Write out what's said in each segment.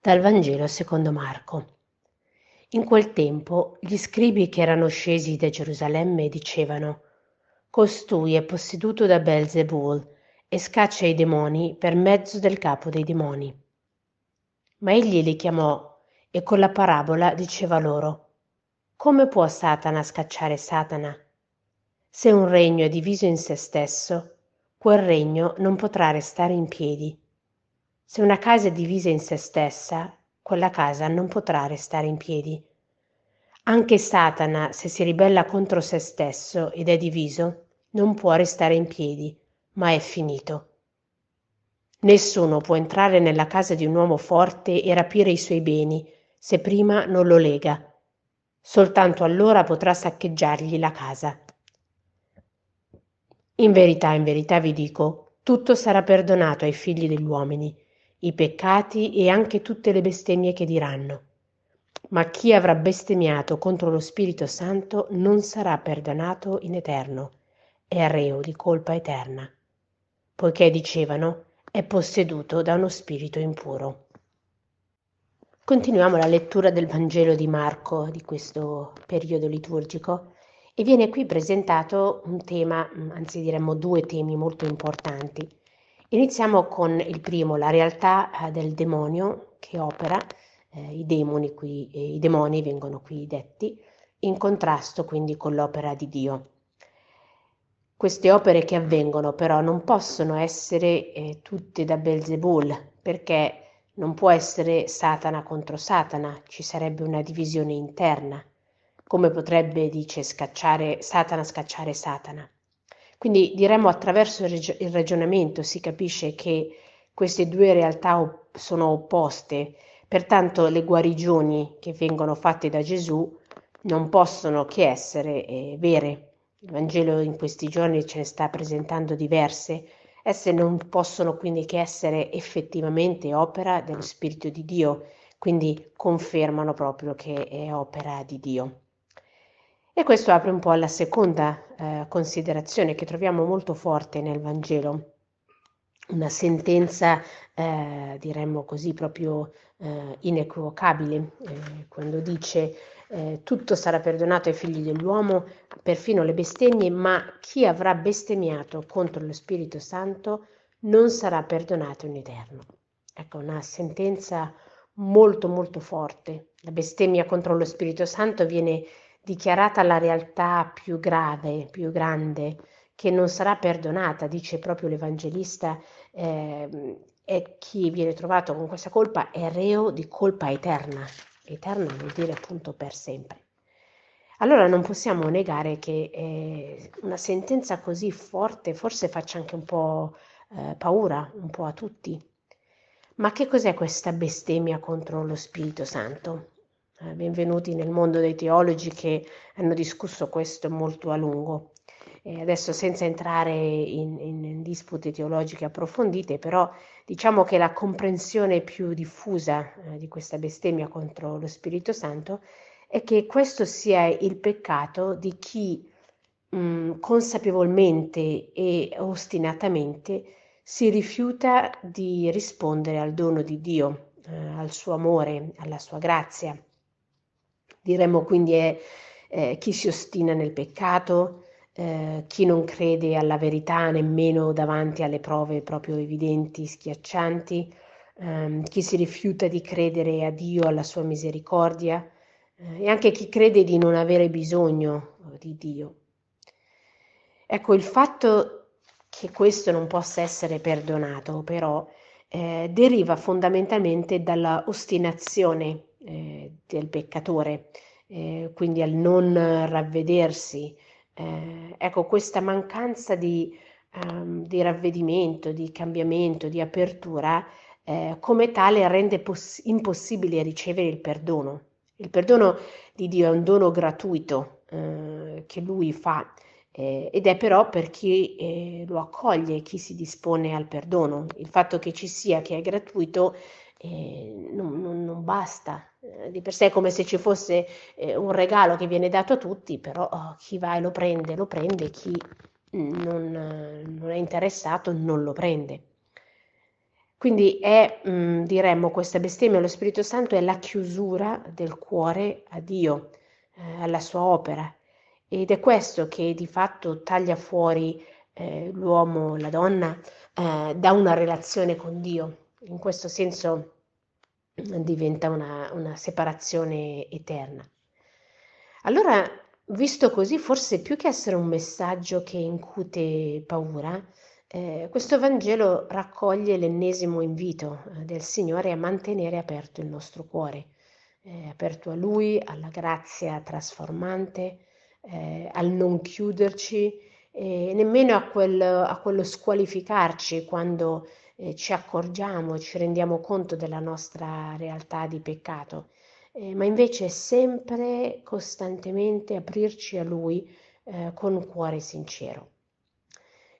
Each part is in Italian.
Dal Vangelo secondo Marco. In quel tempo gli scribi che erano scesi da Gerusalemme dicevano Costui è posseduto da Belzebul e scaccia i demoni per mezzo del capo dei demoni. Ma egli li chiamò e con la parabola diceva loro Come può Satana scacciare Satana? Se un regno è diviso in se stesso, quel regno non potrà restare in piedi. Se una casa è divisa in se stessa, quella casa non potrà restare in piedi. Anche Satana, se si ribella contro se stesso ed è diviso, non può restare in piedi, ma è finito. Nessuno può entrare nella casa di un uomo forte e rapire i suoi beni, se prima non lo lega. Soltanto allora potrà saccheggiargli la casa. In verità, in verità vi dico, tutto sarà perdonato ai figli degli uomini i peccati e anche tutte le bestemmie che diranno. Ma chi avrà bestemmiato contro lo Spirito Santo non sarà perdonato in eterno, è reo di colpa eterna, poiché dicevano è posseduto da uno spirito impuro. Continuiamo la lettura del Vangelo di Marco di questo periodo liturgico e viene qui presentato un tema, anzi diremmo due temi molto importanti. Iniziamo con il primo, la realtà eh, del demonio che opera, eh, i demoni qui, eh, i demoni vengono qui detti, in contrasto quindi con l'opera di Dio. Queste opere che avvengono però non possono essere eh, tutte da Belzebul, perché non può essere Satana contro Satana, ci sarebbe una divisione interna. Come potrebbe, dice, scacciare, Satana scacciare Satana? Quindi diremmo attraverso il ragionamento si capisce che queste due realtà sono opposte, pertanto le guarigioni che vengono fatte da Gesù non possono che essere eh, vere. Il Vangelo in questi giorni ce ne sta presentando diverse. Esse non possono quindi che essere effettivamente opera dello Spirito di Dio, quindi confermano proprio che è opera di Dio. E questo apre un po' alla seconda eh, considerazione che troviamo molto forte nel Vangelo, una sentenza, eh, diremmo così, proprio eh, inequivocabile, eh, quando dice eh, tutto sarà perdonato ai figli dell'uomo, perfino le bestemmie, ma chi avrà bestemmiato contro lo Spirito Santo non sarà perdonato in eterno. Ecco, una sentenza molto molto forte. La bestemmia contro lo Spirito Santo viene dichiarata la realtà più grave, più grande, che non sarà perdonata, dice proprio l'Evangelista, eh, e chi viene trovato con questa colpa è reo di colpa eterna. Eterna vuol dire appunto per sempre. Allora non possiamo negare che eh, una sentenza così forte forse faccia anche un po' eh, paura, un po' a tutti. Ma che cos'è questa bestemmia contro lo Spirito Santo? Eh, benvenuti nel mondo dei teologi che hanno discusso questo molto a lungo. E adesso senza entrare in, in, dispute teologiche approfondite, però diciamo che la comprensione più diffusa eh, di questa bestemmia contro lo Spirito Santo è che questo sia il peccato di chi mh, mm, consapevolmente e ostinatamente si rifiuta di rispondere al dono di Dio, eh, al suo amore, alla sua grazia Diremmo quindi è eh, chi si ostina nel peccato, eh, chi non crede alla verità nemmeno davanti alle prove proprio evidenti, schiaccianti, ehm, chi si rifiuta di credere a Dio, alla sua misericordia eh, e anche chi crede di non avere bisogno di Dio. Ecco, il fatto che questo non possa essere perdonato, però, eh, deriva fondamentalmente dalla ostinazione eh, del peccatore, eh, quindi al non ravvedersi. Eh, ecco, questa mancanza di, um, di, ravvedimento, di cambiamento, di apertura, eh, come tale rende poss- impossibile ricevere il perdono. Il perdono di Dio è un dono gratuito eh, che Lui fa. Eh, ed è però per chi eh, lo accoglie, chi si dispone al perdono. Il fatto che ci sia, che è gratuito, eh, non, non, non, basta. Eh, di per sé è come se ci fosse eh, un regalo che viene dato a tutti, però oh, chi va e lo prende, lo prende, chi non, non è interessato non lo prende. Quindi è, mh, mm, diremmo, questa bestemmia allo Spirito Santo è la chiusura del cuore a Dio, eh, alla sua opera. Ed è questo che di fatto taglia fuori eh, l'uomo, la donna, eh, da una relazione con Dio. In questo senso diventa una, una separazione eterna. Allora, visto così, forse più che essere un messaggio che incute paura, eh, questo Vangelo raccoglie l'ennesimo invito eh, del Signore a mantenere aperto il nostro cuore, eh, aperto a Lui, alla grazia trasformante, eh, al non chiuderci e nemmeno a, quel, a quello squalificarci quando eh, ci accorgiamo, ci rendiamo conto della nostra realtà di peccato, eh, ma invece sempre costantemente aprirci a Lui con un cuore sincero.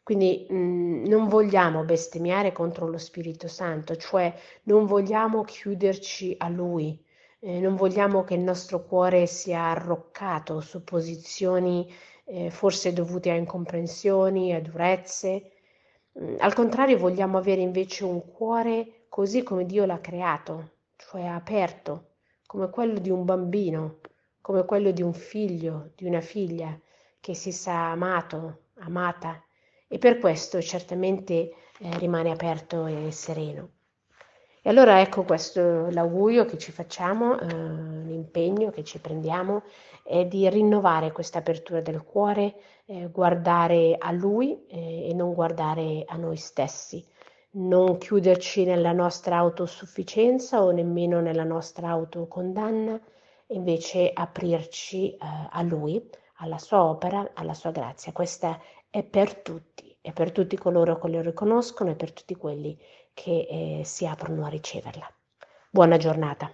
Quindi mh, mhmm, non vogliamo bestemmiare contro lo Spirito Santo, cioè non vogliamo chiuderci a Lui, eh, non vogliamo che il nostro cuore sia arroccato su posizioni eh, forse dovute a incomprensioni, a durezze. Mm, al contrario, vogliamo avere invece un cuore così come Dio l'ha creato, cioè aperto, come quello di un bambino, come quello di un figlio, di una figlia che si sa amato, amata e per questo certamente eh, rimane aperto e sereno. E allora ecco questo l'augurio che ci facciamo, eh, l'impegno che ci prendiamo è di rinnovare questa apertura del cuore, eh, guardare a Lui eh, e non guardare a noi stessi, non chiuderci nella nostra autosufficienza o nemmeno nella nostra autocondanna, invece aprirci eh, a Lui, alla sua opera, alla sua grazia. Questa è per tutti, è per tutti coloro che lo riconoscono e per tutti quelli che eh, si aprono a riceverla. Buona giornata.